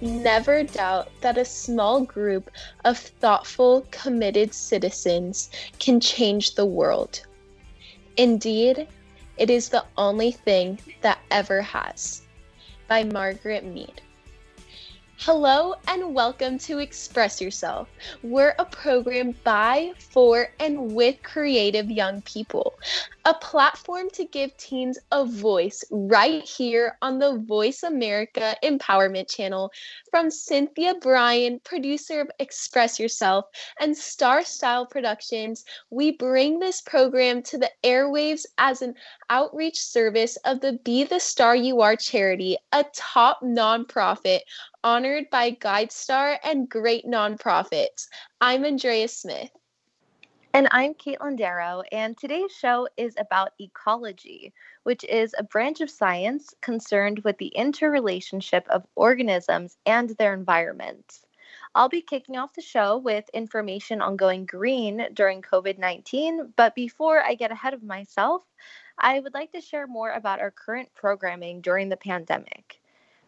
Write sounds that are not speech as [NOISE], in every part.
Never doubt that a small group of thoughtful, committed citizens can change the world. Indeed, it is the only thing that ever has. By Margaret Mead. Hello and welcome to Express Yourself. We're a program by, for, and with creative young people, a platform to give teens a voice right here on the Voice America Empowerment Channel. From Cynthia Bryan, producer of Express Yourself, and Star Style Productions, we bring this program to the airwaves as an outreach service of the Be the Star You Are charity, a top nonprofit honored by GuideStar and great nonprofits. I'm Andrea Smith. And I'm Caitlin Darrow, and today's show is about ecology, which is a branch of science concerned with the interrelationship of organisms and their environments. I'll be kicking off the show with information on going green during COVID 19, but before I get ahead of myself, I would like to share more about our current programming during the pandemic.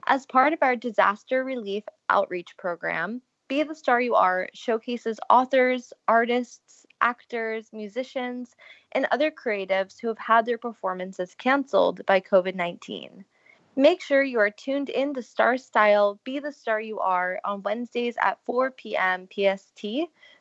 As part of our disaster relief outreach program, Be the Star You Are showcases authors, artists, actors, musicians, and other creatives who have had their performances canceled by COVID 19. Make sure you are tuned in to Star Style Be the Star You Are on Wednesdays at 4 p.m. PST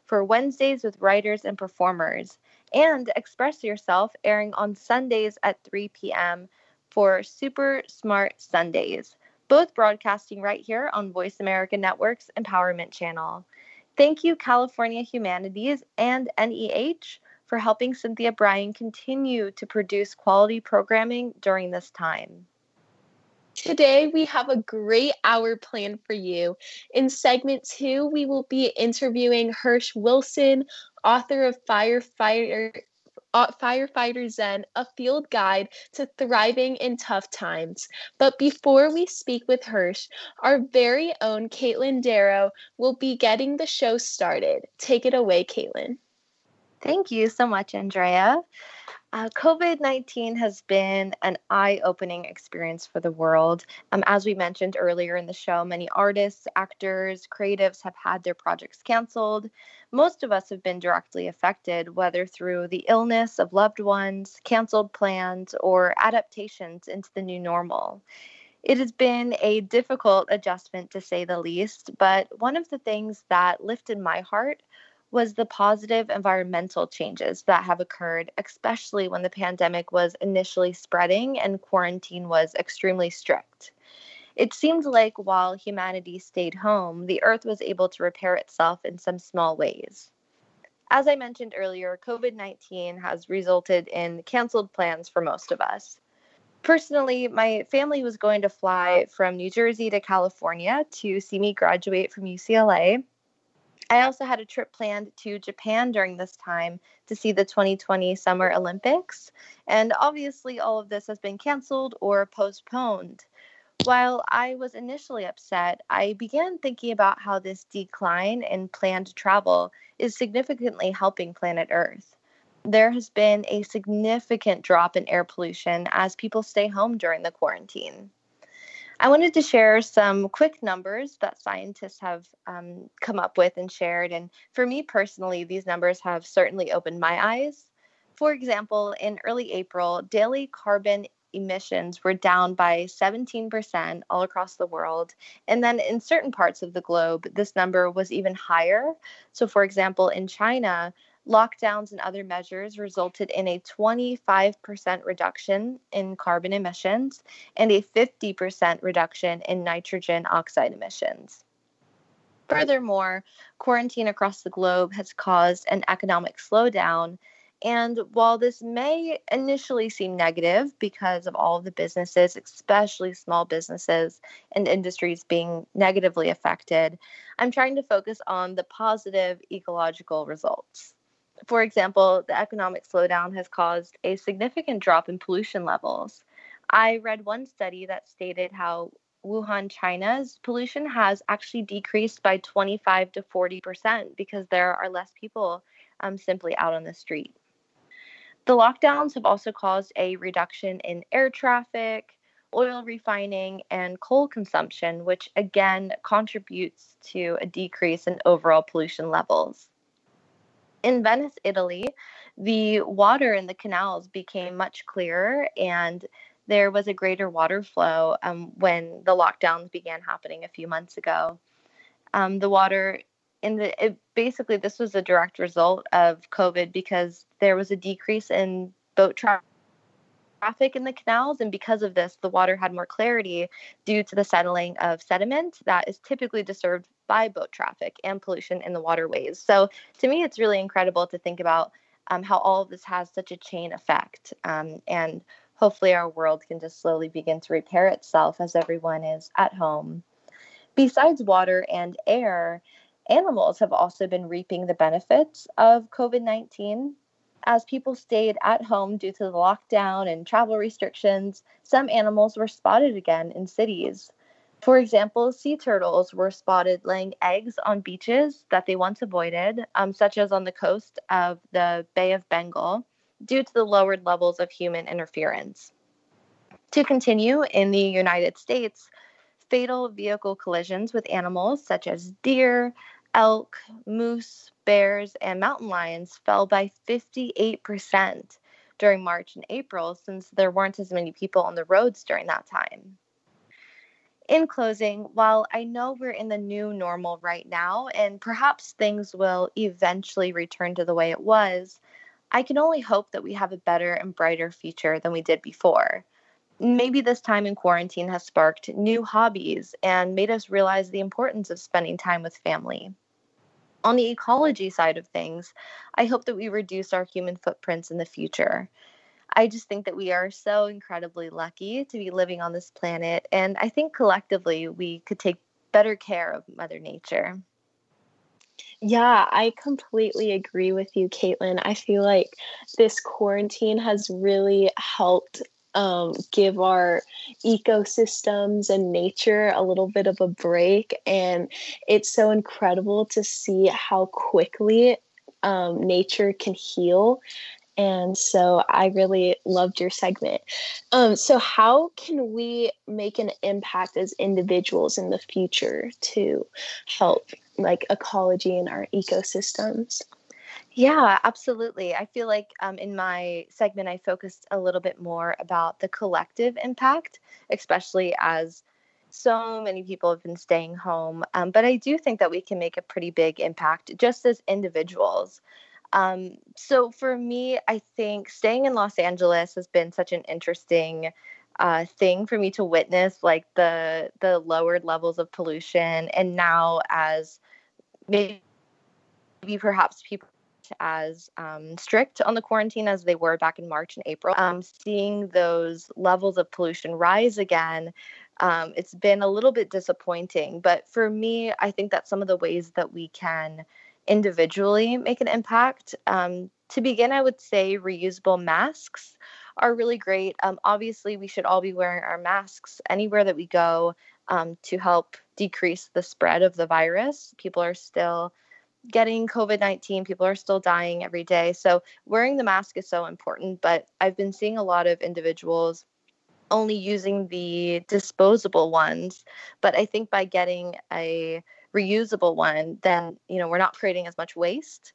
for Wednesdays with writers and performers, and Express Yourself airing on Sundays at 3 p.m. for Super Smart Sundays both broadcasting right here on Voice America Network's Empowerment Channel. Thank you, California Humanities and NEH, for helping Cynthia Bryan continue to produce quality programming during this time. Today, we have a great hour planned for you. In segment two, we will be interviewing Hirsch Wilson, author of Firefighter Firefighter Zen, a field guide to thriving in tough times. But before we speak with Hirsch, our very own Caitlin Darrow will be getting the show started. Take it away, Caitlin. Thank you so much, Andrea. Uh, COVID 19 has been an eye opening experience for the world. Um, as we mentioned earlier in the show, many artists, actors, creatives have had their projects canceled. Most of us have been directly affected, whether through the illness of loved ones, canceled plans, or adaptations into the new normal. It has been a difficult adjustment to say the least, but one of the things that lifted my heart was the positive environmental changes that have occurred, especially when the pandemic was initially spreading and quarantine was extremely strict. It seemed like while humanity stayed home, the Earth was able to repair itself in some small ways. As I mentioned earlier, COVID 19 has resulted in canceled plans for most of us. Personally, my family was going to fly from New Jersey to California to see me graduate from UCLA I also had a trip planned to Japan during this time to see the 2020 Summer Olympics. And obviously, all of this has been canceled or postponed. While I was initially upset, I began thinking about how this decline in planned travel is significantly helping planet Earth. There has been a significant drop in air pollution as people stay home during the quarantine. I wanted to share some quick numbers that scientists have um, come up with and shared. And for me personally, these numbers have certainly opened my eyes. For example, in early April, daily carbon emissions were down by 17% all across the world. And then in certain parts of the globe, this number was even higher. So, for example, in China, Lockdowns and other measures resulted in a 25% reduction in carbon emissions and a 50% reduction in nitrogen oxide emissions. Furthermore, quarantine across the globe has caused an economic slowdown. And while this may initially seem negative because of all of the businesses, especially small businesses and industries being negatively affected, I'm trying to focus on the positive ecological results. For example, the economic slowdown has caused a significant drop in pollution levels. I read one study that stated how Wuhan, China's pollution has actually decreased by 25 to 40% because there are less people um, simply out on the street. The lockdowns have also caused a reduction in air traffic, oil refining, and coal consumption, which again contributes to a decrease in overall pollution levels. In Venice, Italy, the water in the canals became much clearer and there was a greater water flow um, when the lockdowns began happening a few months ago. Um, the water in the it, basically this was a direct result of COVID because there was a decrease in boat tra- traffic in the canals, and because of this, the water had more clarity due to the settling of sediment that is typically disturbed by boat traffic and pollution in the waterways. So, to me, it's really incredible to think about um, how all of this has such a chain effect, um, and hopefully, our world can just slowly begin to repair itself as everyone is at home. Besides water and air, animals have also been reaping the benefits of COVID 19. As people stayed at home due to the lockdown and travel restrictions, some animals were spotted again in cities. For example, sea turtles were spotted laying eggs on beaches that they once avoided, um, such as on the coast of the Bay of Bengal, due to the lowered levels of human interference. To continue, in the United States, fatal vehicle collisions with animals such as deer, elk, moose, bears, and mountain lions fell by 58% during March and April since there weren't as many people on the roads during that time. In closing, while I know we're in the new normal right now and perhaps things will eventually return to the way it was, I can only hope that we have a better and brighter future than we did before. Maybe this time in quarantine has sparked new hobbies and made us realize the importance of spending time with family. On the ecology side of things, I hope that we reduce our human footprints in the future. I just think that we are so incredibly lucky to be living on this planet, and I think collectively we could take better care of Mother Nature. Yeah, I completely agree with you, Caitlin. I feel like this quarantine has really helped um, give our ecosystems and nature a little bit of a break. And it's so incredible to see how quickly um, nature can heal. And so I really loved your segment. Um, so, how can we make an impact as individuals in the future to help like ecology and our ecosystems? Yeah, absolutely. I feel like um, in my segment, I focused a little bit more about the collective impact, especially as so many people have been staying home. Um, but I do think that we can make a pretty big impact just as individuals. Um, so for me, I think staying in Los Angeles has been such an interesting uh, thing for me to witness, like the the lowered levels of pollution, and now as maybe perhaps people as um, strict on the quarantine as they were back in March and April. Um, seeing those levels of pollution rise again, um, it's been a little bit disappointing. But for me, I think that some of the ways that we can individually make an impact. Um, to begin, I would say reusable masks are really great. Um, obviously, we should all be wearing our masks anywhere that we go um, to help decrease the spread of the virus. People are still getting COVID 19. People are still dying every day. So, wearing the mask is so important. But I've been seeing a lot of individuals only using the disposable ones. But I think by getting a reusable one, then, you know, we're not creating as much waste.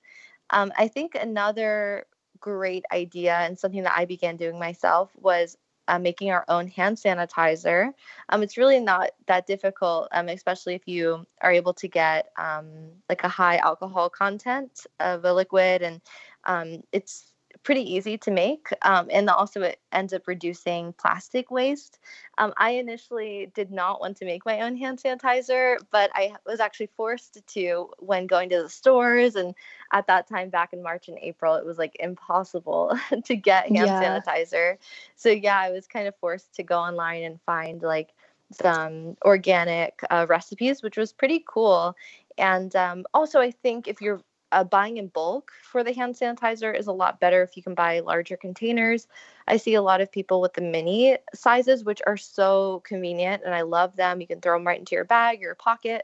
Um, I think another great idea and something that I began doing myself was uh, making our own hand sanitizer. Um, it's really not that difficult, um, especially if you are able to get um, like a high alcohol content of a liquid, and um, it's pretty easy to make. Um, and also, it ends up reducing plastic waste. Um, I initially did not want to make my own hand sanitizer, but I was actually forced to when going to the stores. And at that time, back in March and April, it was like impossible [LAUGHS] to get hand yeah. sanitizer. So, yeah, I was kind of forced to go online and find like some organic uh, recipes, which was pretty cool. And um, also, I think if you're uh, buying in bulk for the hand sanitizer is a lot better if you can buy larger containers. I see a lot of people with the mini sizes, which are so convenient, and I love them. You can throw them right into your bag your pocket.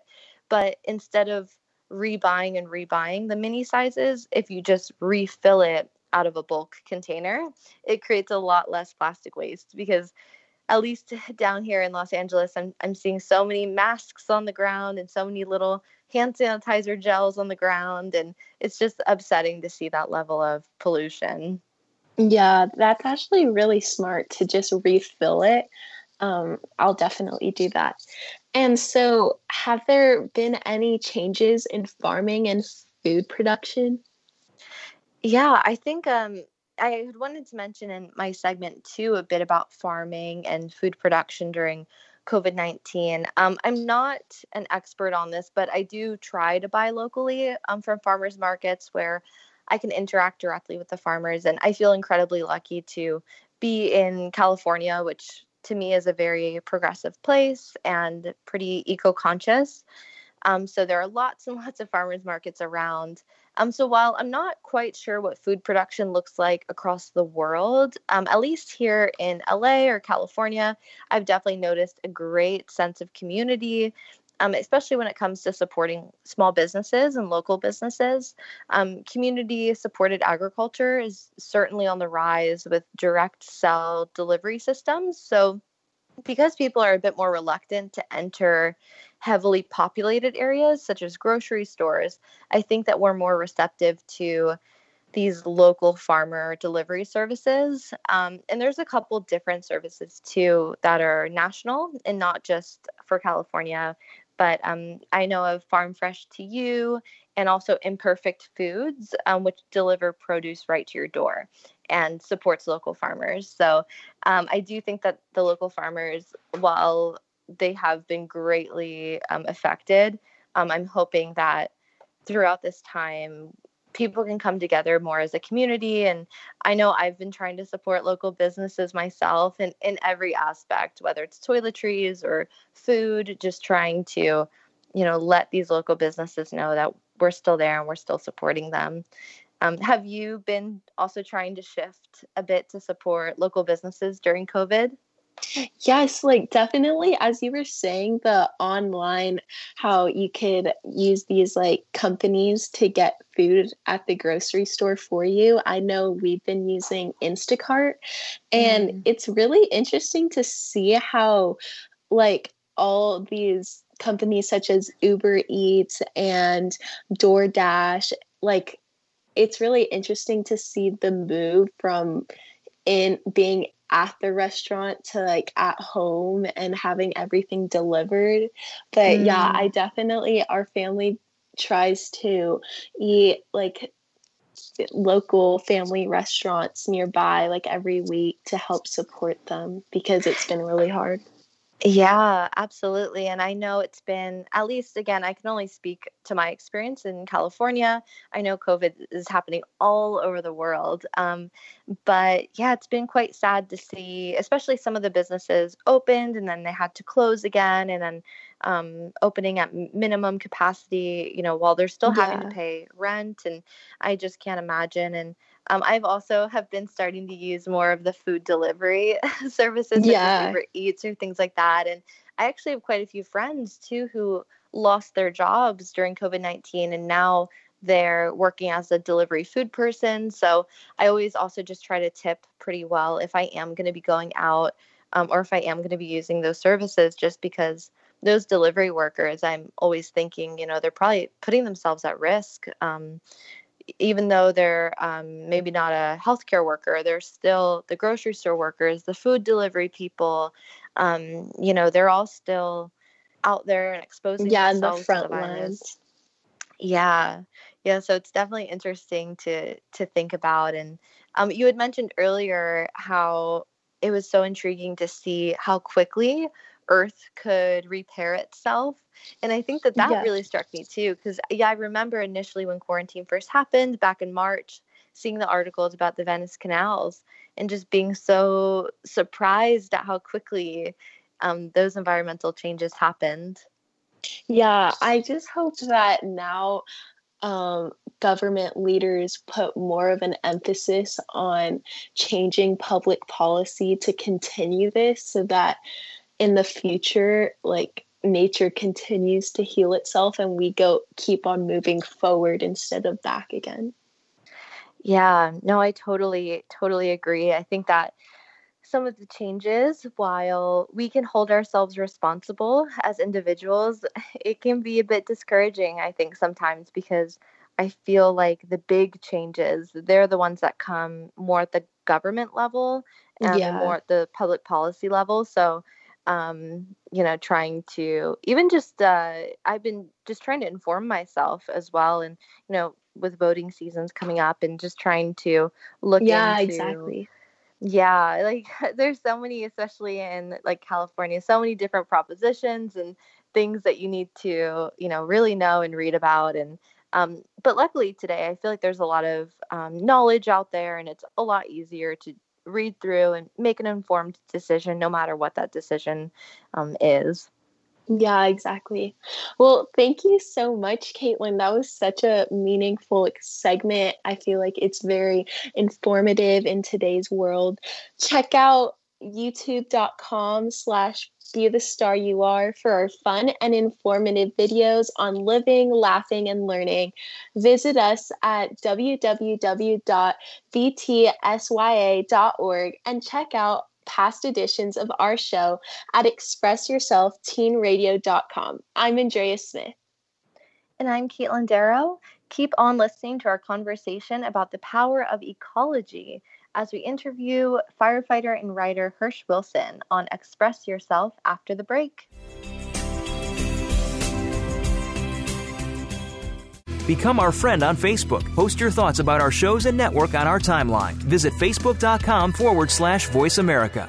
But instead of rebuying and rebuying the mini sizes, if you just refill it out of a bulk container, it creates a lot less plastic waste because at least down here in Los Angeles, I'm I'm seeing so many masks on the ground and so many little hand sanitizer gels on the ground and it's just upsetting to see that level of pollution. Yeah that's actually really smart to just refill it. Um, i'll definitely do that. And so have there been any changes in farming and food production? Yeah i think um, I wanted to mention in my segment too a bit about farming and food production during COVID 19. Um, I'm not an expert on this, but I do try to buy locally um, from farmers markets where I can interact directly with the farmers. And I feel incredibly lucky to be in California, which to me is a very progressive place and pretty eco conscious. Um, so there are lots and lots of farmers markets around. Um, so while I'm not quite sure what food production looks like across the world, um, at least here in LA or California, I've definitely noticed a great sense of community. Um, especially when it comes to supporting small businesses and local businesses. Um, community supported agriculture is certainly on the rise with direct sell delivery systems. So, because people are a bit more reluctant to enter heavily populated areas such as grocery stores, I think that we're more receptive to these local farmer delivery services. Um, and there's a couple different services too that are national and not just for California. But um, I know of Farm Fresh to You and also Imperfect Foods, um, which deliver produce right to your door and supports local farmers. So um, I do think that the local farmers, while they have been greatly um, affected. Um, I'm hoping that throughout this time, people can come together more as a community. And I know I've been trying to support local businesses myself in, in every aspect, whether it's toiletries or food, just trying to, you know, let these local businesses know that we're still there and we're still supporting them. Um, have you been also trying to shift a bit to support local businesses during COVID? Yes, like definitely as you were saying the online how you could use these like companies to get food at the grocery store for you. I know we've been using Instacart and mm. it's really interesting to see how like all these companies such as Uber Eats and DoorDash like it's really interesting to see the move from in being at the restaurant to like at home and having everything delivered. But mm. yeah, I definitely, our family tries to eat like local family restaurants nearby like every week to help support them because it's been really hard. Yeah, absolutely. And I know it's been, at least again, I can only speak to my experience in California. I know COVID is happening all over the world. Um, but yeah, it's been quite sad to see, especially some of the businesses opened and then they had to close again and then um, opening at minimum capacity, you know, while they're still yeah. having to pay rent. And I just can't imagine. And um, I've also have been starting to use more of the food delivery [LAUGHS] services, yeah. Uber Eats or things like that. And I actually have quite a few friends too who lost their jobs during COVID nineteen, and now they're working as a delivery food person. So I always also just try to tip pretty well if I am going to be going out um, or if I am going to be using those services, just because those delivery workers, I'm always thinking, you know, they're probably putting themselves at risk. Um, even though they're um, maybe not a healthcare worker, they're still the grocery store workers, the food delivery people. Um, you know, they're all still out there and exposing yeah, in the front lines. Yeah, yeah. So it's definitely interesting to to think about. And um, you had mentioned earlier how it was so intriguing to see how quickly Earth could repair itself. And I think that that really struck me too, because yeah, I remember initially when quarantine first happened back in March, seeing the articles about the Venice canals and just being so surprised at how quickly um, those environmental changes happened. Yeah, I just hope that now um, government leaders put more of an emphasis on changing public policy to continue this so that in the future, like nature continues to heal itself and we go keep on moving forward instead of back again. Yeah, no, I totally, totally agree. I think that some of the changes, while we can hold ourselves responsible as individuals, [LAUGHS] it can be a bit discouraging, I think, sometimes because I feel like the big changes, they're the ones that come more at the government level and yeah. more at the public policy level. So, um, you know, trying to even just, uh, I've been just trying to inform myself as well. And, you know, with voting seasons coming up and just trying to look yeah, into, exactly yeah like [LAUGHS] there's so many especially in like california so many different propositions and things that you need to you know really know and read about and um, but luckily today i feel like there's a lot of um, knowledge out there and it's a lot easier to read through and make an informed decision no matter what that decision um, is yeah, exactly. Well, thank you so much, Caitlin. That was such a meaningful segment. I feel like it's very informative in today's world. Check out youtube.com slash be the star you are for our fun and informative videos on living, laughing, and learning. Visit us at www.btsya.org and check out past editions of our show at expressyourselfteenradio.com. I'm Andrea Smith. And I'm Caitlin Darrow. Keep on listening to our conversation about the power of ecology as we interview firefighter and writer Hirsch Wilson on Express Yourself after the break. Become our friend on Facebook. Post your thoughts about our shows and network on our timeline. Visit facebook.com forward slash voice America.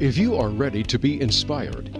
If you are ready to be inspired,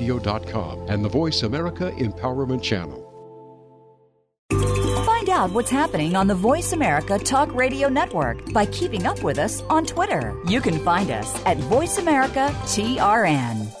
BeTheStarYouAreRadio.com and the Voice America Empowerment Channel. Find out what's happening on the Voice America Talk Radio Network by keeping up with us on Twitter. You can find us at Voice America TRN.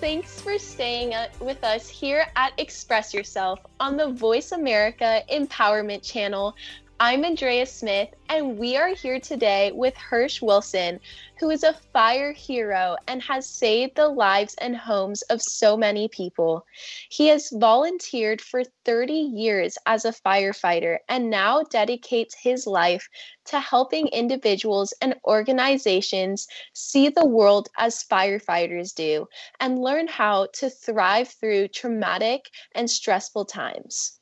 Thanks for staying uh, with us here at Express Yourself on the Voice America Empowerment Channel. I'm Andrea Smith, and we are here today with Hirsch Wilson, who is a fire hero and has saved the lives and homes of so many people. He has volunteered for 30 years as a firefighter and now dedicates his life to helping individuals and organizations see the world as firefighters do and learn how to thrive through traumatic and stressful times.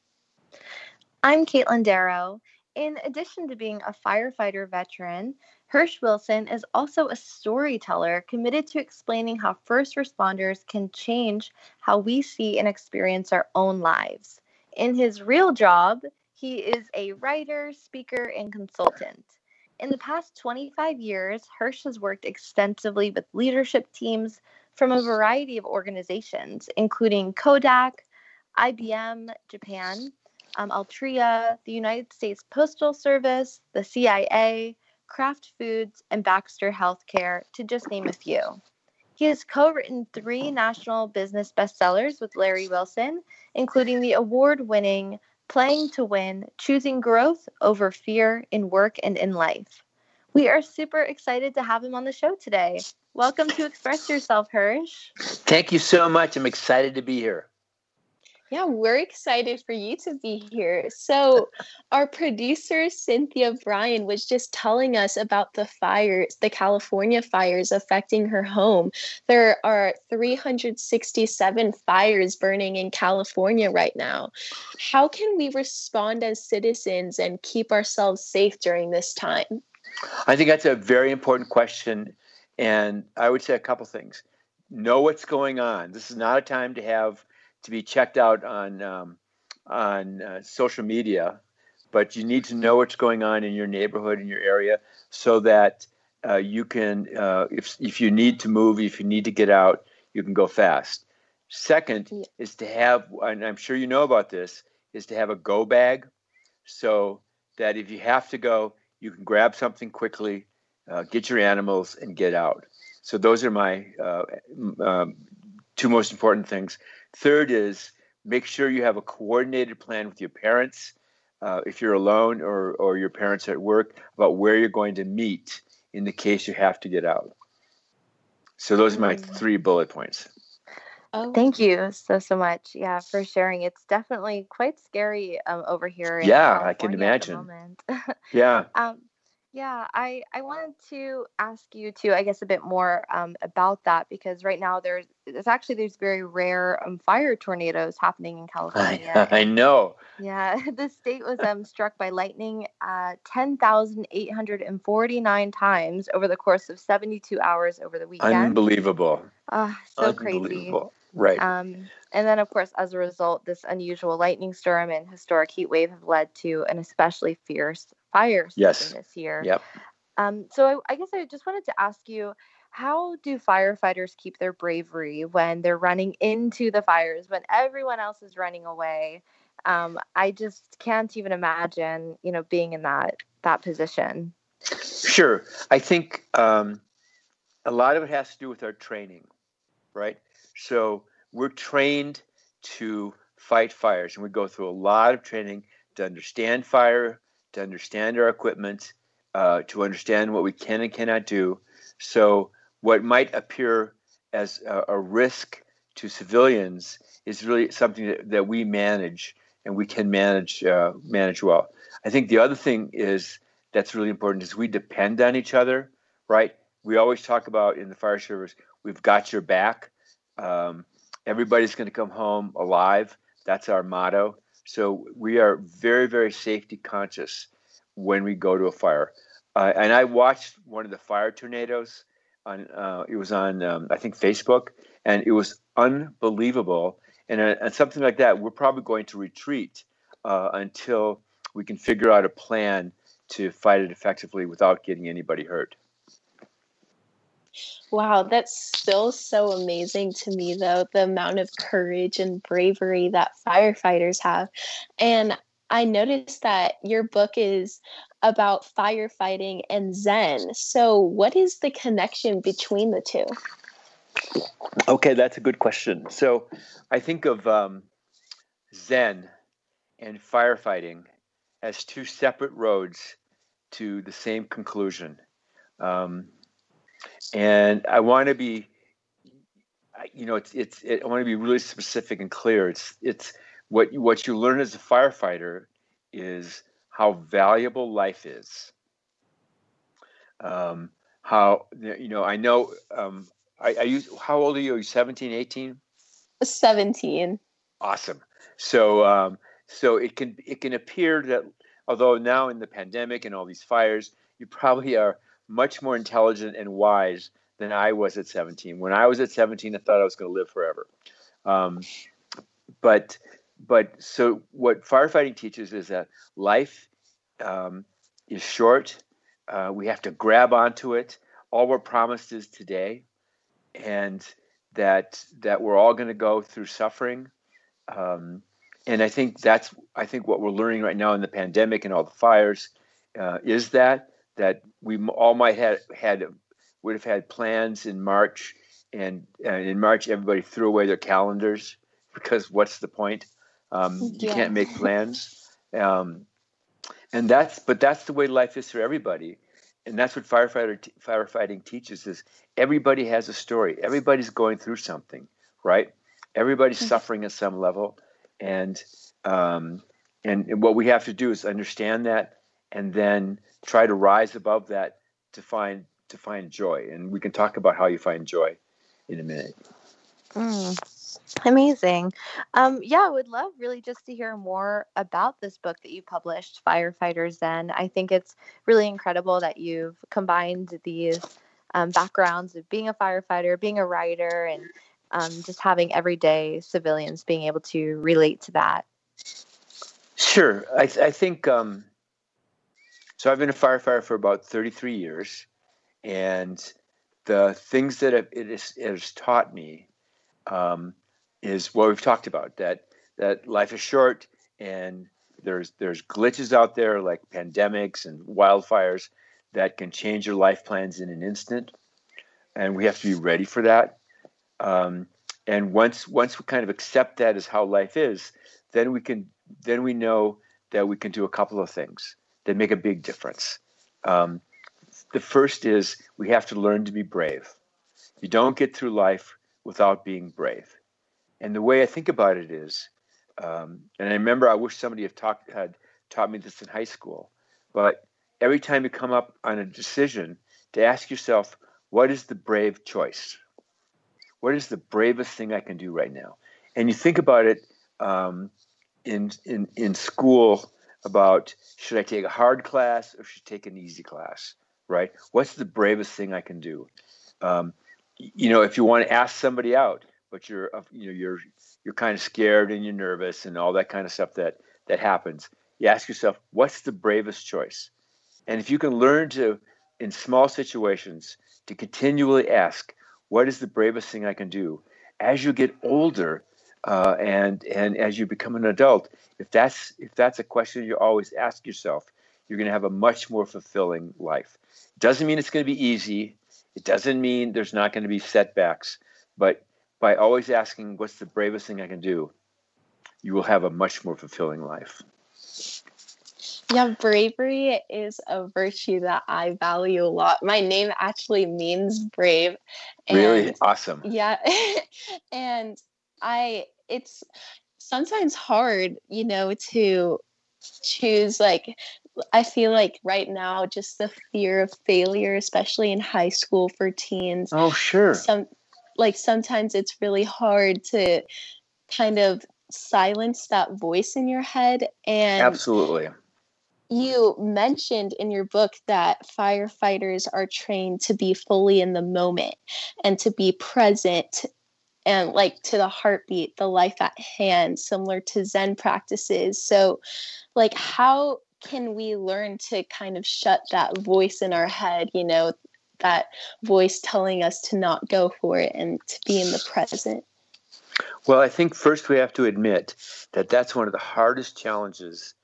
I'm Caitlin Darrow. In addition to being a firefighter veteran, Hirsch Wilson is also a storyteller committed to explaining how first responders can change how we see and experience our own lives. In his real job, he is a writer, speaker, and consultant. In the past 25 years, Hirsch has worked extensively with leadership teams from a variety of organizations, including Kodak, IBM Japan, um, Altria, the United States Postal Service, the CIA, Kraft Foods, and Baxter Healthcare, to just name a few. He has co written three national business bestsellers with Larry Wilson, including the award winning Playing to Win Choosing Growth Over Fear in Work and in Life. We are super excited to have him on the show today. Welcome to Express Yourself, Hirsch. Thank you so much. I'm excited to be here. Yeah, we're excited for you to be here. So, [LAUGHS] our producer, Cynthia Bryan, was just telling us about the fires, the California fires affecting her home. There are 367 fires burning in California right now. How can we respond as citizens and keep ourselves safe during this time? I think that's a very important question. And I would say a couple things. Know what's going on. This is not a time to have to be checked out on um, on uh, social media, but you need to know what's going on in your neighborhood in your area so that uh, you can, uh, if if you need to move, if you need to get out, you can go fast. Second yeah. is to have, and I'm sure you know about this, is to have a go bag, so that if you have to go, you can grab something quickly, uh, get your animals, and get out. So those are my uh, um, two most important things. Third is make sure you have a coordinated plan with your parents, uh, if you're alone or, or your parents at work, about where you're going to meet in the case you have to get out. So those are my mm. three bullet points. Oh. Thank you so so much. Yeah, for sharing. It's definitely quite scary um, over here. yeah, I can imagine. [LAUGHS] yeah. Um, yeah, I I wanted to ask you to, I guess, a bit more um, about that because right now there's there's actually there's very rare um, fire tornadoes happening in California. I, [LAUGHS] I know. Yeah, [LAUGHS] the state was um, struck by lightning uh, ten thousand eight hundred and forty nine times over the course of seventy two hours over the weekend. Unbelievable. Uh, so crazy. Right. Um, and then, of course, as a result, this unusual lightning storm and historic heat wave have led to an especially fierce fire yes. this year. Yep. Um, so I, I guess I just wanted to ask you how do firefighters keep their bravery when they're running into the fires when everyone else is running away um, i just can't even imagine you know being in that that position sure i think um, a lot of it has to do with our training right so we're trained to fight fires and we go through a lot of training to understand fire to understand our equipment, uh, to understand what we can and cannot do. So, what might appear as a, a risk to civilians is really something that, that we manage and we can manage uh, manage well. I think the other thing is that's really important is we depend on each other, right? We always talk about in the fire service, we've got your back. Um, everybody's going to come home alive. That's our motto. So we are very, very safety conscious when we go to a fire. Uh, and I watched one of the fire tornadoes on. Uh, it was on um, I think Facebook, and it was unbelievable. And, uh, and something like that, we're probably going to retreat uh, until we can figure out a plan to fight it effectively without getting anybody hurt. Wow, that's still so amazing to me, though, the amount of courage and bravery that firefighters have. And I noticed that your book is about firefighting and Zen. So, what is the connection between the two? Okay, that's a good question. So, I think of um, Zen and firefighting as two separate roads to the same conclusion. Um, and I want to be, you know, it's it's. It, I want to be really specific and clear. It's it's what what you learn as a firefighter is how valuable life is. Um, how you know? I know. Um, I, I use. How old are you? Are you 17, 18? 17. Awesome. So um, so it can it can appear that although now in the pandemic and all these fires, you probably are much more intelligent and wise than I was at 17. When I was at 17, I thought I was going to live forever. Um, but but so what firefighting teaches is that life um, is short. Uh, we have to grab onto it. All we're promised is today, and that that we're all going to go through suffering. Um, and I think that's I think what we're learning right now in the pandemic and all the fires uh, is that that we all might have had would have had plans in March, and, and in March everybody threw away their calendars because what's the point? Um, yeah. You can't make plans, um, and that's but that's the way life is for everybody, and that's what firefighter t- firefighting teaches is everybody has a story. Everybody's going through something, right? Everybody's mm-hmm. suffering at some level, and um, and what we have to do is understand that, and then try to rise above that to find to find joy. And we can talk about how you find joy in a minute. Mm. Amazing. Um, yeah, I would love really just to hear more about this book that you published, Firefighters Zen. I think it's really incredible that you've combined these um, backgrounds of being a firefighter, being a writer, and um, just having everyday civilians being able to relate to that. Sure. I, I think um, so. I've been a firefighter for about 33 years, and the things that it, is, it has taught me um, is what we've talked about that that life is short and there's there's glitches out there like pandemics and wildfires that can change your life plans in an instant and we have to be ready for that um, and once once we kind of accept that as how life is then we can then we know that we can do a couple of things that make a big difference um, the first is we have to learn to be brave you don't get through life without being brave and the way I think about it is, um, and I remember I wish somebody had, talked, had taught me this in high school, but every time you come up on a decision, to ask yourself, what is the brave choice? What is the bravest thing I can do right now? And you think about it um, in, in, in school about should I take a hard class or should I take an easy class, right? What's the bravest thing I can do? Um, you know, if you want to ask somebody out, but you're you know you're you're kind of scared and you're nervous and all that kind of stuff that that happens you ask yourself what's the bravest choice and if you can learn to in small situations to continually ask what is the bravest thing i can do as you get older uh, and and as you become an adult if that's if that's a question you always ask yourself you're going to have a much more fulfilling life doesn't mean it's going to be easy it doesn't mean there's not going to be setbacks but by always asking, What's the bravest thing I can do? you will have a much more fulfilling life. Yeah, bravery is a virtue that I value a lot. My name actually means brave. And really awesome. Yeah. [LAUGHS] and I, it's sometimes hard, you know, to choose like I feel like right now, just the fear of failure, especially in high school for teens. Oh, sure. Some like sometimes it's really hard to kind of silence that voice in your head and absolutely you mentioned in your book that firefighters are trained to be fully in the moment and to be present and like to the heartbeat the life at hand similar to zen practices so like how can we learn to kind of shut that voice in our head you know that voice telling us to not go for it and to be in the present? Well, I think first we have to admit that that's one of the hardest challenges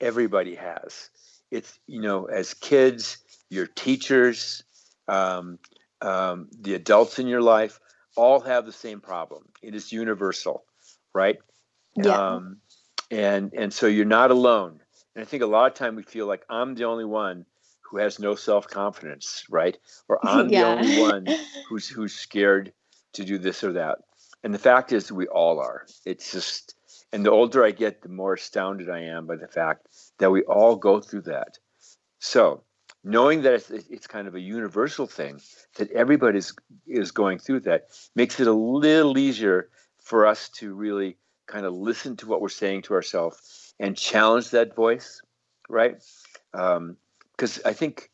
everybody has. It's, you know, as kids, your teachers, um, um, the adults in your life all have the same problem. It is universal, right? Yeah. Um, and and so you're not alone. And I think a lot of time we feel like I'm the only one who has no self confidence, right? Or [LAUGHS] I'm Yeah. the only one who's who's scared to do this or that. And the fact is, we all are. It's just, and the older I get, the more astounded I am by the fact that we all go through that. So, knowing that it's, it's kind of a universal thing that everybody is, going through that makes it a little easier for us to really kind of listen to what we're saying to ourselves and challenge that voice, right? Because I think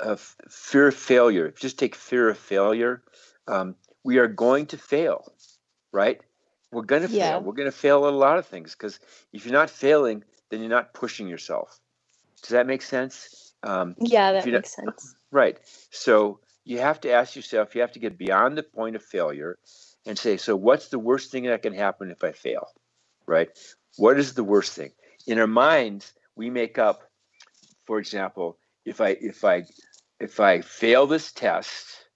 of fear of failure, just take fear of failure. Um, we are going to fail, right? We're going to Yeah. fail. We're going to fail at a lot of things because if you're not failing, then you're not pushing yourself. Does that make sense? Um, Yeah, that makes sense. [COUGHS] Right. So you have to ask yourself, you have to get beyond the point of failure and say, so what's the worst thing that can happen if I fail? Right? What is the worst thing? In our minds, we make up, for example, if I if I if I fail this test,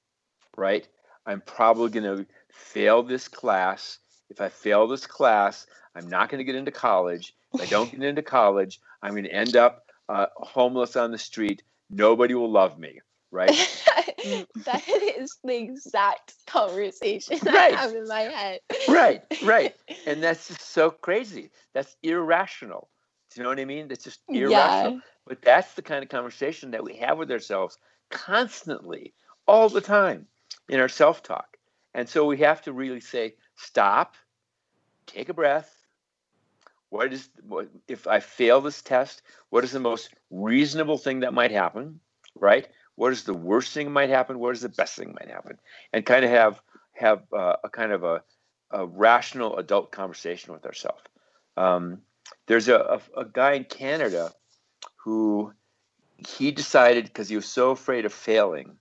right, I'm probably gonna fail this class. If I fail this class, I'm not gonna get into college. If I don't get into college, I'm gonna end up uh, homeless on the street. Nobody will love me, right? [LAUGHS] that is the exact conversation Right. I have in my head. right, right. [LAUGHS] And that's just so crazy. That's irrational. Do you know what I mean? That's just irrational. Yeah. But that's the kind of conversation that we have with ourselves constantly, all the time in our self talk. And so we have to really say, stop, take a breath. What is, what, if I fail this test, what is the most reasonable thing that might happen? Right? What is the worst thing might happen? What is the best thing might happen? And kind of have have uh, a kind of a, a rational adult conversation with ourselves. Um, there's a, a, a guy in Canada who he decided because he was so afraid of failing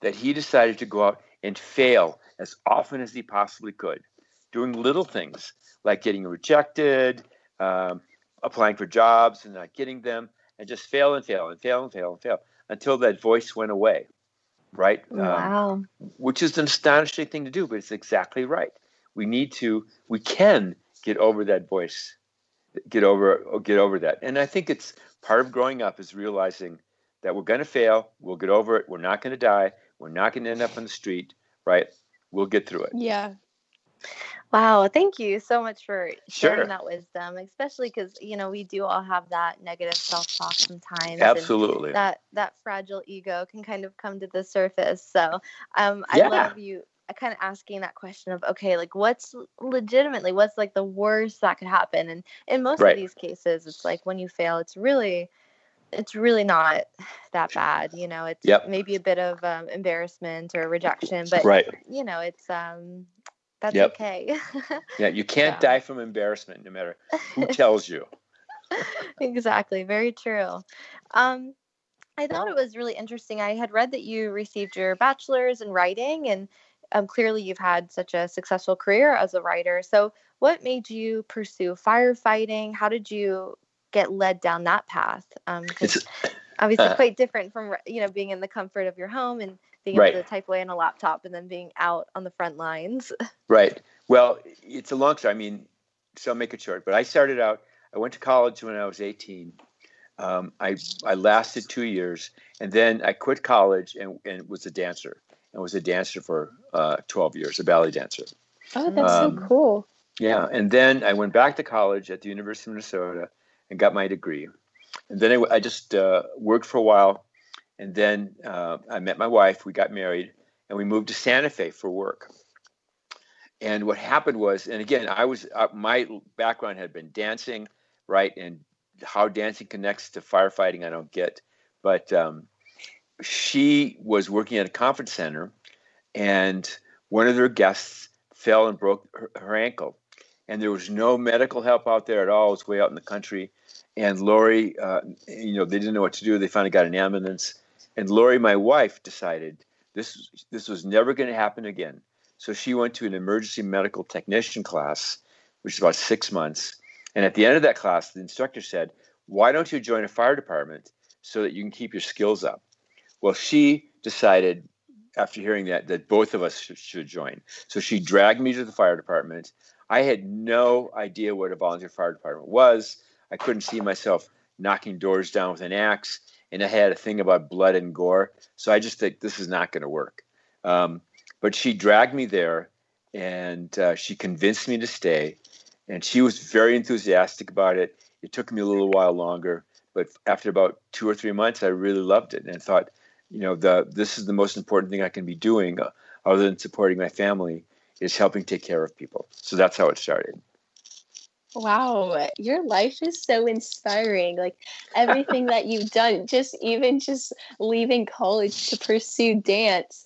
that he decided to go out and fail as often as he possibly could, doing little things like getting rejected, um, applying for jobs and not getting them, and just fail and fail and fail and fail and fail until that voice went away. Right? Um, Wow. which is an astonishing thing to do, but it's exactly right. We need to, we can get over that voice, get over, get over that. And I think it's part of growing up is realizing that we're going to fail, we'll get over it, we're not going to die, we're not going to end up on the street, right? We'll get through it. Yeah. Wow, thank you so much for sharing Sure. that wisdom, especially because you know we do all have that negative self-talk sometimes. Absolutely. that that fragile ego can kind of come to the surface. So, um, I Yeah. love you uh, kind of asking that question of okay, like what's legitimately what's like the worst that could happen, and in most Right. of these cases, it's like when you fail, it's really it's really not that bad you know it's Yep. maybe a bit of um, embarrassment or rejection but Right. you know it's um that's Yep. okay [LAUGHS] Yeah, you can't Yeah. die from embarrassment no matter who [LAUGHS] tells you. exactly very true um i thought it was really interesting i had read that you received your bachelor's in writing and um, clearly you've had such a successful career as a writer so what made you pursue firefighting how did you get led down that path um 'cause It's obviously [LAUGHS] quite different from you know being in the comfort of your home and being Right. able to type away on a laptop and then being out on the front lines [LAUGHS] Right. Well, it's a long story. I mean, so I'll make it short. But I started out. I went to college when I was 18. Um, I I lasted two years, and then I quit college and, and was a dancer. And was a dancer for uh, 12 years, a ballet dancer. Oh, that's Um, so cool. Yeah, and then I went back to college at the University of Minnesota and got my degree. And then I, I just uh, worked for a while, and then uh, I met my wife. We got married, and we moved to Santa Fe for work. And what happened was, and again, I was uh, my background had been dancing, right? And how dancing connects to firefighting, I don't get. But um, she was working at a conference center, and one of their guests fell and broke her, her ankle and there was no medical help out there at all. It was way out in the country. And Lori, uh, you know, they didn't know what to do. They finally got an ambulance. And Lori, my wife, decided this this was never going to happen again. So she went to an emergency medical technician class, which is about six months. And at the end of that class, the instructor said, "Why don't you join a fire department so that you can keep your skills up?" Well, she decided after hearing that that both of us should, should join. So she dragged me to the fire department. I had no idea what a volunteer fire department was. I couldn't see myself knocking doors down with an axe, and I had a thing about blood and gore. So I just think this is not going to work. Um, but she dragged me there, and uh, she convinced me to stay, and she was very enthusiastic about it. It took me a little while longer, but after about two or three months, I really loved it and thought, you know, the this is the most important thing I can be doing, uh, other than supporting my family, is helping take care of people. So that's how it started. Wow, your life is so inspiring. Like everything that you've done, just even just leaving college to pursue dance.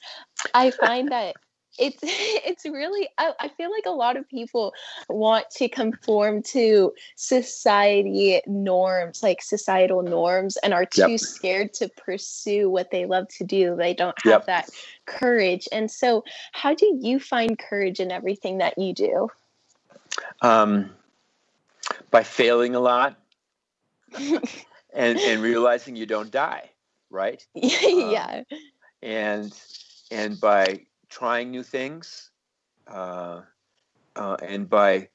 I find that it's [LAUGHS] it's really I, I, feel like a lot of people want to conform to society norms like societal norms and are too yep. scared to pursue what they love to do they don't have yep. that courage and so how do you find courage in everything that you do um, by failing a lot [LAUGHS] and and realizing you don't die right? [LAUGHS] Yeah. Um, and and by trying new things uh, uh, and by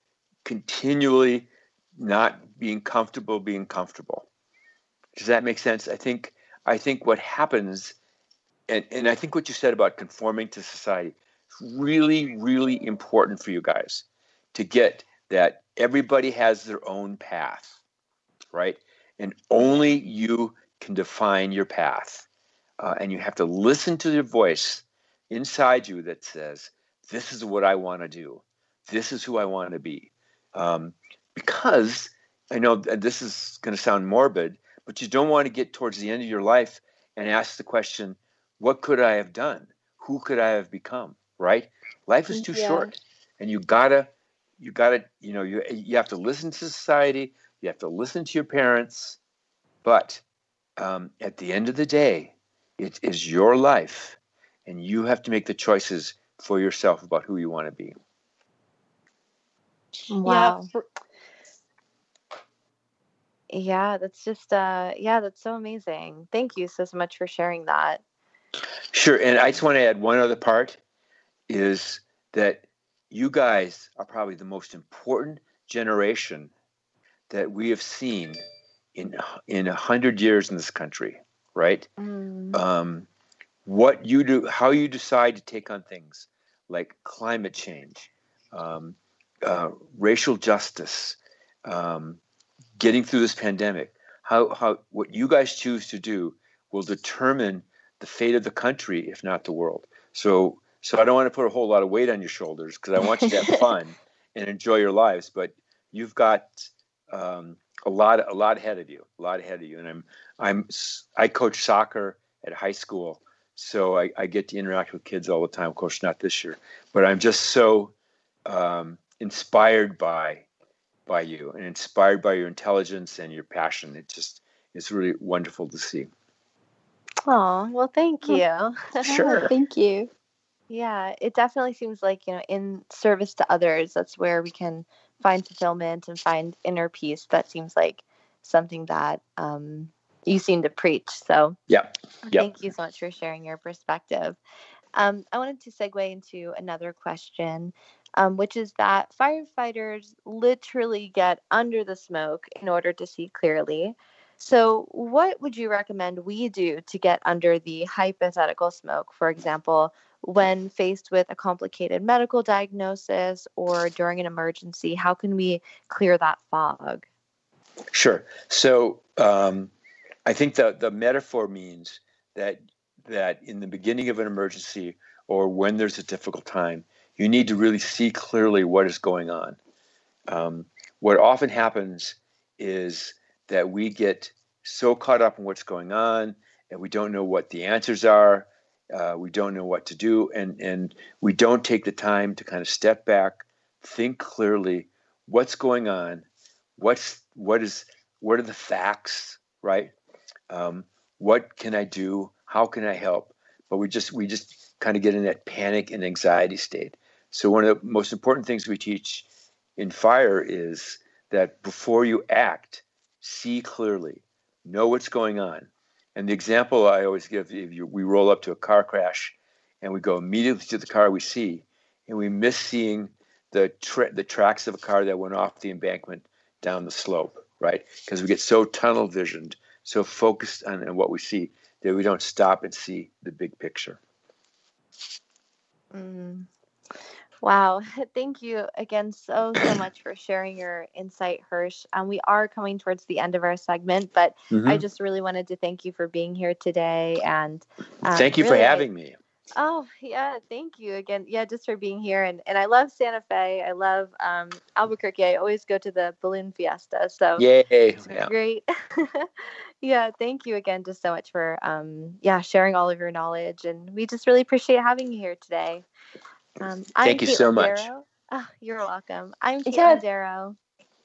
continually not being comfortable being comfortable. Does that make sense? I think i think what happens and, and i think what you said about conforming to society is really really important for you guys to get that everybody has their own path right and only you can define your path uh, and you have to listen to your voice inside you that says, This is what I want to do. This is who I want to be. Um, because I know this is going to sound morbid, but you don't want to get towards the end of your life and ask the question, What could I have done? Who could I have become? Right? Life is too yeah. short. And you gotta, you gotta, you know, you you have to listen to society, you have to listen to your parents, but um, at the end of the day, it is your life and you have to make the choices for yourself about who you want to be. Wow. Yeah, for- yeah, that's just uh yeah, that's so amazing. Thank you so, so much for sharing that. Sure, and I just want to add one other part is that you guys are probably the most important generation that we have seen in in a hundred years in this country, right? Mm. Um, what you do, how you decide to take on things like climate change, um, uh, racial justice, um, getting through this pandemic, how, how what you guys choose to do will determine the fate of the country, if not the world. So, so I don't want to put a whole lot of weight on your shoulders because I want you to have [LAUGHS] fun and enjoy your lives. But you've got um, a lot, a lot ahead of you, a lot ahead of you. And I'm, I'm, I coach soccer at high school, so I, I, get to interact with kids all the time. Of course, not this year, but I'm just so um, inspired by by you and inspired by your intelligence and your passion. It just it's really wonderful to see. Oh well, thank you. [LAUGHS] Sure, thank you. Yeah, it definitely seems like you know, in service to others, that's where we can find fulfillment and find inner peace. That seems like something that um, you seem to preach. So yeah, yep. thank you so much for sharing your perspective. Um, I wanted to segue into another question, um, which is that firefighters literally get under the smoke in order to see clearly. So, what would you recommend we do to get under the hypothetical smoke? For example, when faced with a complicated medical diagnosis or during an emergency, how can we clear that fog? Sure. So, um, I think the the metaphor means that that in the beginning of an emergency or when there's a difficult time, you need to really see clearly what is going on. Um, what often happens is that we get so caught up in what's going on and we don't know what the answers are. Uh, we don't know what to do, and and we don't take the time to kind of step back, think clearly, what's going on, what's what is what are the facts, right? um, what can I do? How can I help? But we just we just kind of get in that panic and anxiety state. So one of the most important things we teach in fire is that before you act, see clearly, know what's going on. And the example I always give, if you, we roll up to a car crash and we go immediately to the car we see, and we miss seeing the tra- the tracks of a car that went off the embankment down the slope, right? Because we get so tunnel visioned, so focused on, on what we see that we don't stop and see the big picture. Mm. Wow. [LAUGHS] Thank you again so, so [CLEARS THROAT] much for sharing your insight, Hirsch. Um, we are coming towards the end of our segment, but mm-hmm. I just really wanted to thank you for being here today. And um, thank you really, for having me. Oh, yeah. Thank you again. Yeah, just for being here. And, and I love Santa Fe. I love um, Albuquerque. I always go to the balloon fiesta. So, yay. Yeah. great. [LAUGHS] yeah. Thank you again just so much for, um, yeah, sharing all of your knowledge. And we just really appreciate having you here today. Um, Thank you so much. Oh, you're welcome. I'm Kate yeah. Darrow.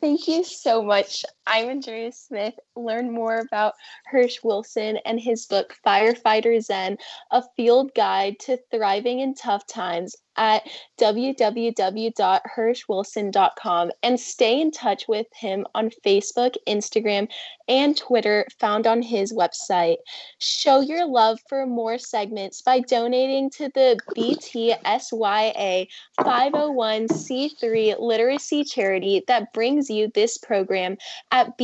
Thank you so much. I'm Andrea Smith. Learn more about Hirsch Wilson and his book, Firefighter Zen A Field Guide to Thriving in Tough Times at www.hirschwilson.com and stay in touch with him on Facebook, Instagram, and Twitter, found on his website. Show your love for more segments by donating to the BTSYA 501c3 literacy charity that brings you this program at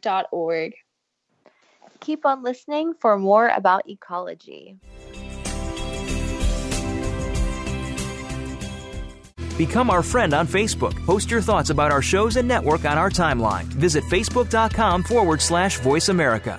bethestaryouare.org. Keep on listening for more about ecology. Become our friend on Facebook. Post your thoughts about our shows and network on our timeline. Visit facebook.com forward slash voice America.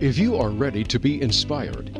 If you are ready to be inspired,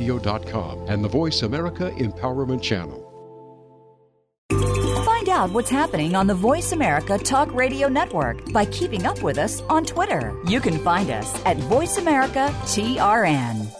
BeTheStarYouAreRadio.com and the Voice America Empowerment Channel. Find out what's happening on the Voice America Talk Radio Network by keeping up with us on Twitter. You can find us at Voice America TRN.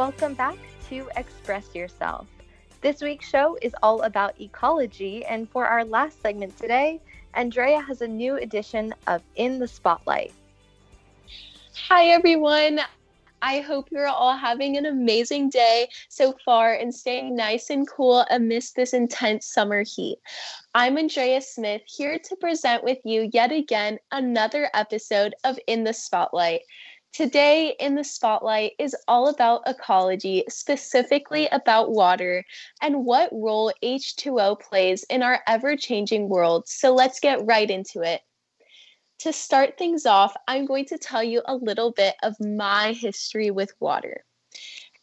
Welcome back to Express Yourself. This week's show is all about ecology, and for our last segment today, Andrea has a new edition of In the Spotlight. Hi, everyone. I hope you're all having an amazing day so far and staying nice and cool amidst this intense summer heat. I'm Andrea Smith here to present with you yet again another episode of In the Spotlight. Today in the spotlight is all about ecology, specifically about water and what role H2O plays in our ever changing world. So let's get right into it. To start things off, I'm going to tell you a little bit of my history with water.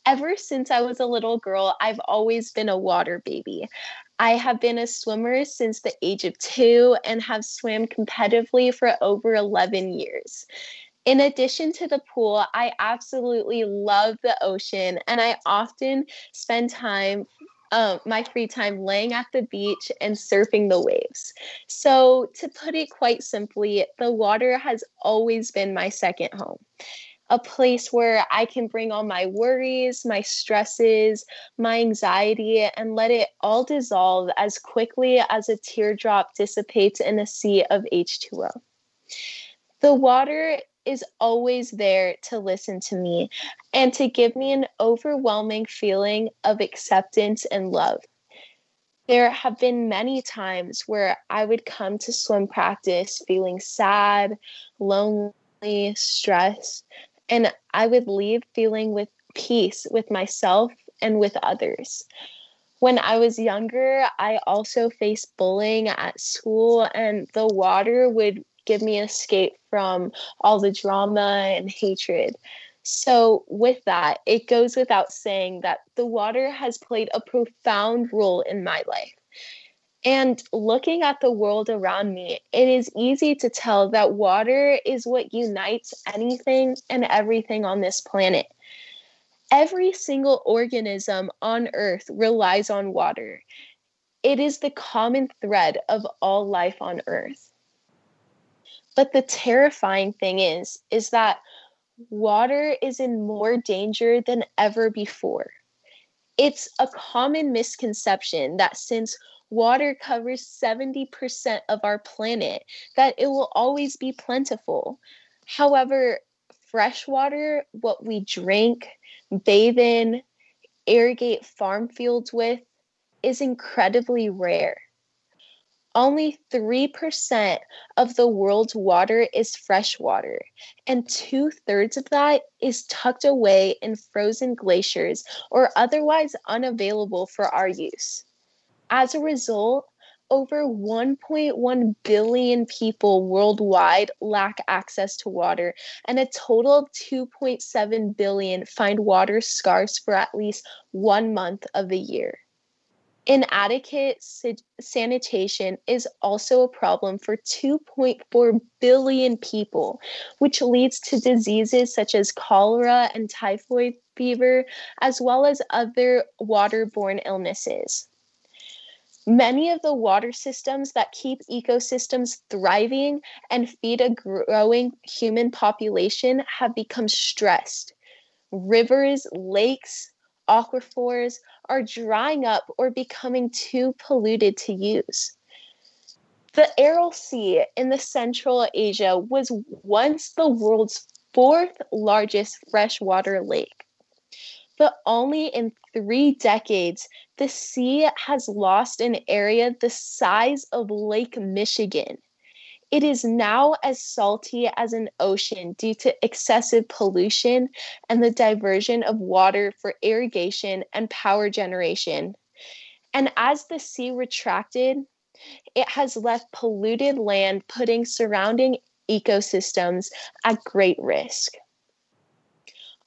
Ever since I was a little girl, I've always been a water baby. I have been a swimmer since the age of two and have swam competitively for over 11 years. In addition to the pool, I absolutely love the ocean and I often spend time um, my free time laying at the beach and surfing the waves. So, to put it quite simply, the water has always been my second home. A place where I can bring all my worries, my stresses, my anxiety, and let it all dissolve as quickly as a teardrop dissipates in a sea of H2O. The water is always there to listen to me and to give me an overwhelming feeling of acceptance and love. There have been many times where I would come to swim practice feeling sad, lonely, stressed, and I would leave feeling with peace with myself and with others. When I was younger, I also faced bullying at school, and the water would give me escape from all the drama and hatred. So, with that, it goes without saying that the water has played a profound role in my life. And looking at the world around me, it is easy to tell that water is what unites anything and everything on this planet. Every single organism on Earth relies on water. It is the common thread of all life on Earth. But the terrifying thing is is that water is in more danger than ever before. It's a common misconception that since water covers 70% of our planet, that it will always be plentiful. However, fresh water, what we drink, bathe in, irrigate farm fields with, is incredibly rare. Only 3% of the world's water is fresh water, and two thirds of that is tucked away in frozen glaciers or otherwise unavailable for our use. As a result, over 1.1 billion people worldwide lack access to water, and a total of 2.7 billion find water scarce for at least one month of the year. Inadequate sanitation is also a problem for 2.4 billion people, which leads to diseases such as cholera and typhoid fever, as well as other waterborne illnesses. Many of the water systems that keep ecosystems thriving and feed a growing human population have become stressed. Rivers, lakes, aquifers are drying up or becoming too polluted to use. The Aral Sea in the Central Asia was once the world's fourth largest freshwater lake. But only in three decades, the sea has lost an area the size of Lake Michigan. It is now as salty as an ocean due to excessive pollution and the diversion of water for irrigation and power generation. And as the sea retracted, it has left polluted land, putting surrounding ecosystems at great risk.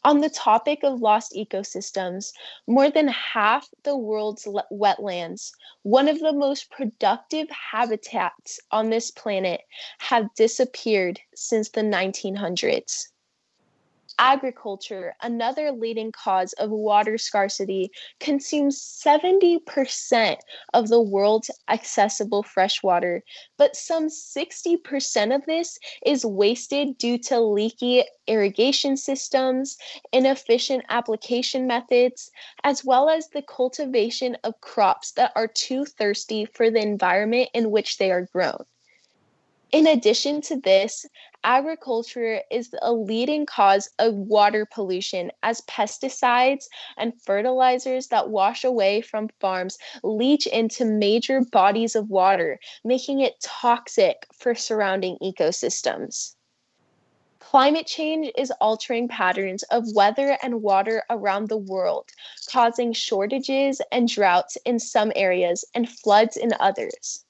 On the topic of lost ecosystems, more than half the world's wetlands, one of the most productive habitats on this planet, have disappeared since the 1900s. Agriculture, another leading cause of water scarcity, consumes 70% of the world's accessible fresh water, but some 60% of this is wasted due to leaky irrigation systems, inefficient application methods, as well as the cultivation of crops that are too thirsty for the environment in which they are grown. In addition to this, agriculture is a leading cause of water pollution as pesticides and fertilizers that wash away from farms leach into major bodies of water, making it toxic for surrounding ecosystems. Climate change is altering patterns of weather and water around the world, causing shortages and droughts in some areas and floods in others.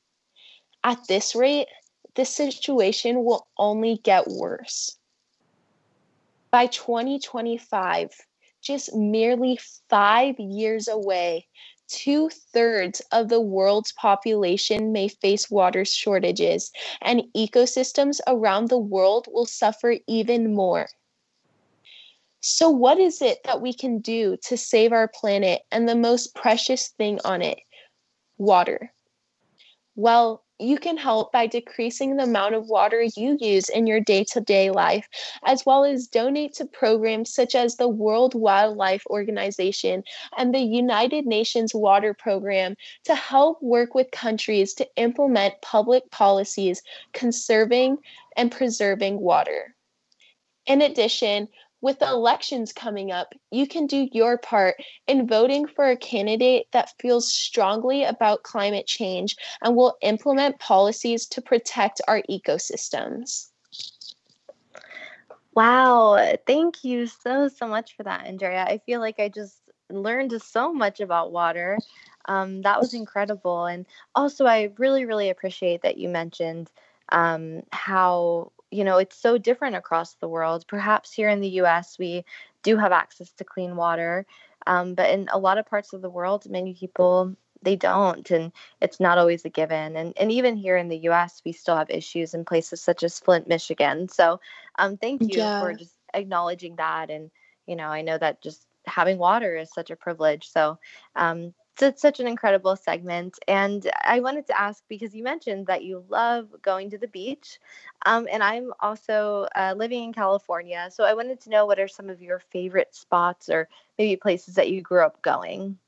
At this rate, this situation will only get worse. By 2025, just merely five years away, two thirds of the world's population may face water shortages, and ecosystems around the world will suffer even more. So, what is it that we can do to save our planet and the most precious thing on it? Water. Well, you can help by decreasing the amount of water you use in your day to day life, as well as donate to programs such as the World Wildlife Organization and the United Nations Water Program to help work with countries to implement public policies conserving and preserving water. In addition, with the elections coming up, you can do your part in voting for a candidate that feels strongly about climate change and will implement policies to protect our ecosystems. Wow, thank you so so much for that, Andrea. I feel like I just learned so much about water. Um, that was incredible, and also I really really appreciate that you mentioned um, how you know it's so different across the world. Perhaps here in the U.S. we do have access to clean water, um, but in a lot of parts of the world, many people they don't and it's not always a given and and even here in the US we still have issues in places such as Flint Michigan so um thank you yeah. for just acknowledging that and you know I know that just having water is such a privilege so um so it's such an incredible segment and I wanted to ask because you mentioned that you love going to the beach um, and I'm also uh, living in California so I wanted to know what are some of your favorite spots or maybe places that you grew up going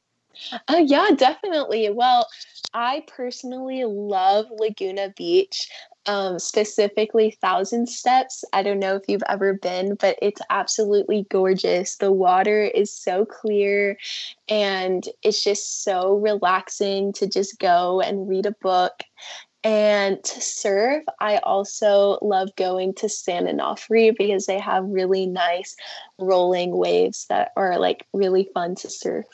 uh, yeah, definitely. Well, I personally love Laguna Beach, um, specifically Thousand Steps. I don't know if you've ever been, but it's absolutely gorgeous. The water is so clear and it's just so relaxing to just go and read a book. And to surf, I also love going to San Onofre because they have really nice rolling waves that are like really fun to surf.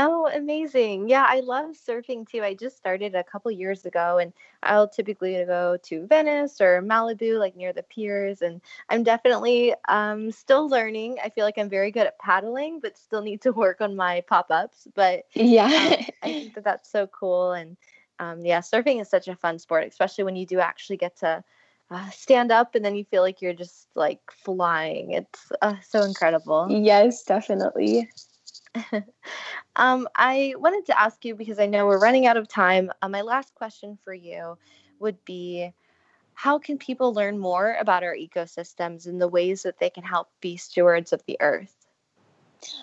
Oh, amazing. Yeah, I love surfing too. I just started a couple years ago and I'll typically go to Venice or Malibu, like near the piers. And I'm definitely um, still learning. I feel like I'm very good at paddling, but still need to work on my pop ups. But yeah, um, I think that [LAUGHS] that's so cool. And um, yeah, surfing is such a fun sport, especially when you do actually get to uh, stand up and then you feel like you're just like flying. It's uh, so incredible. Yes, definitely. [LAUGHS] um, I wanted to ask you because I know we're running out of time. Uh, my last question for you would be how can people learn more about our ecosystems and the ways that they can help be stewards of the earth?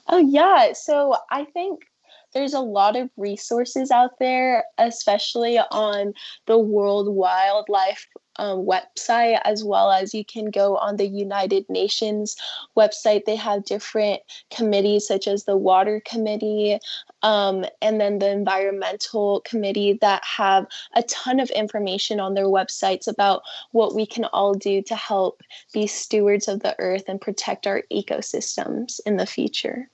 Oh, yeah. So I think there's a lot of resources out there, especially on the World Wildlife um, website, as well as you can go on the United Nations website. They have different committees, such as the Water Committee um, and then the Environmental Committee, that have a ton of information on their websites about what we can all do to help be stewards of the earth and protect our ecosystems in the future.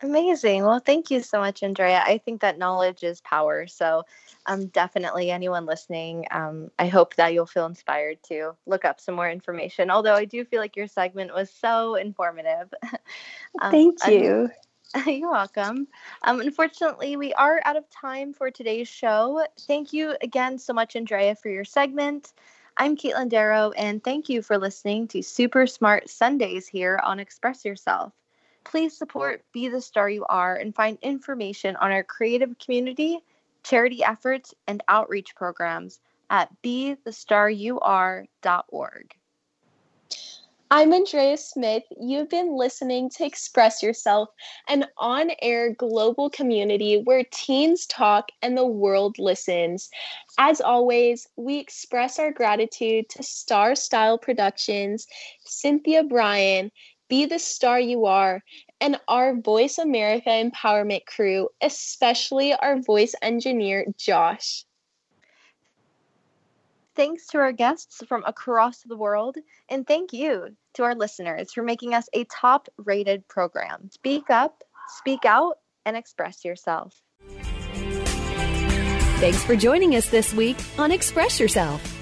Amazing. Well, thank you so much, Andrea. I think that knowledge is power. So, um, definitely, anyone listening, um, I hope that you'll feel inspired to look up some more information. Although I do feel like your segment was so informative. [LAUGHS] um, thank you. [LAUGHS] You're welcome. Um, unfortunately, we are out of time for today's show. Thank you again so much, Andrea, for your segment. I'm Caitlin Darrow, and thank you for listening to Super Smart Sundays here on Express Yourself. Please support Be the Star You Are and find information on our creative community, charity efforts, and outreach programs at bethestaryouare.org. I'm Andrea Smith. You've been listening to Express Yourself, an on air global community where teens talk and the world listens. As always, we express our gratitude to Star Style Productions, Cynthia Brian, be the star you are, and our Voice America Empowerment crew, especially our voice engineer, Josh. Thanks to our guests from across the world, and thank you to our listeners for making us a top rated program. Speak up, speak out, and express yourself. Thanks for joining us this week on Express Yourself,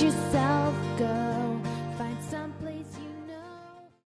yourself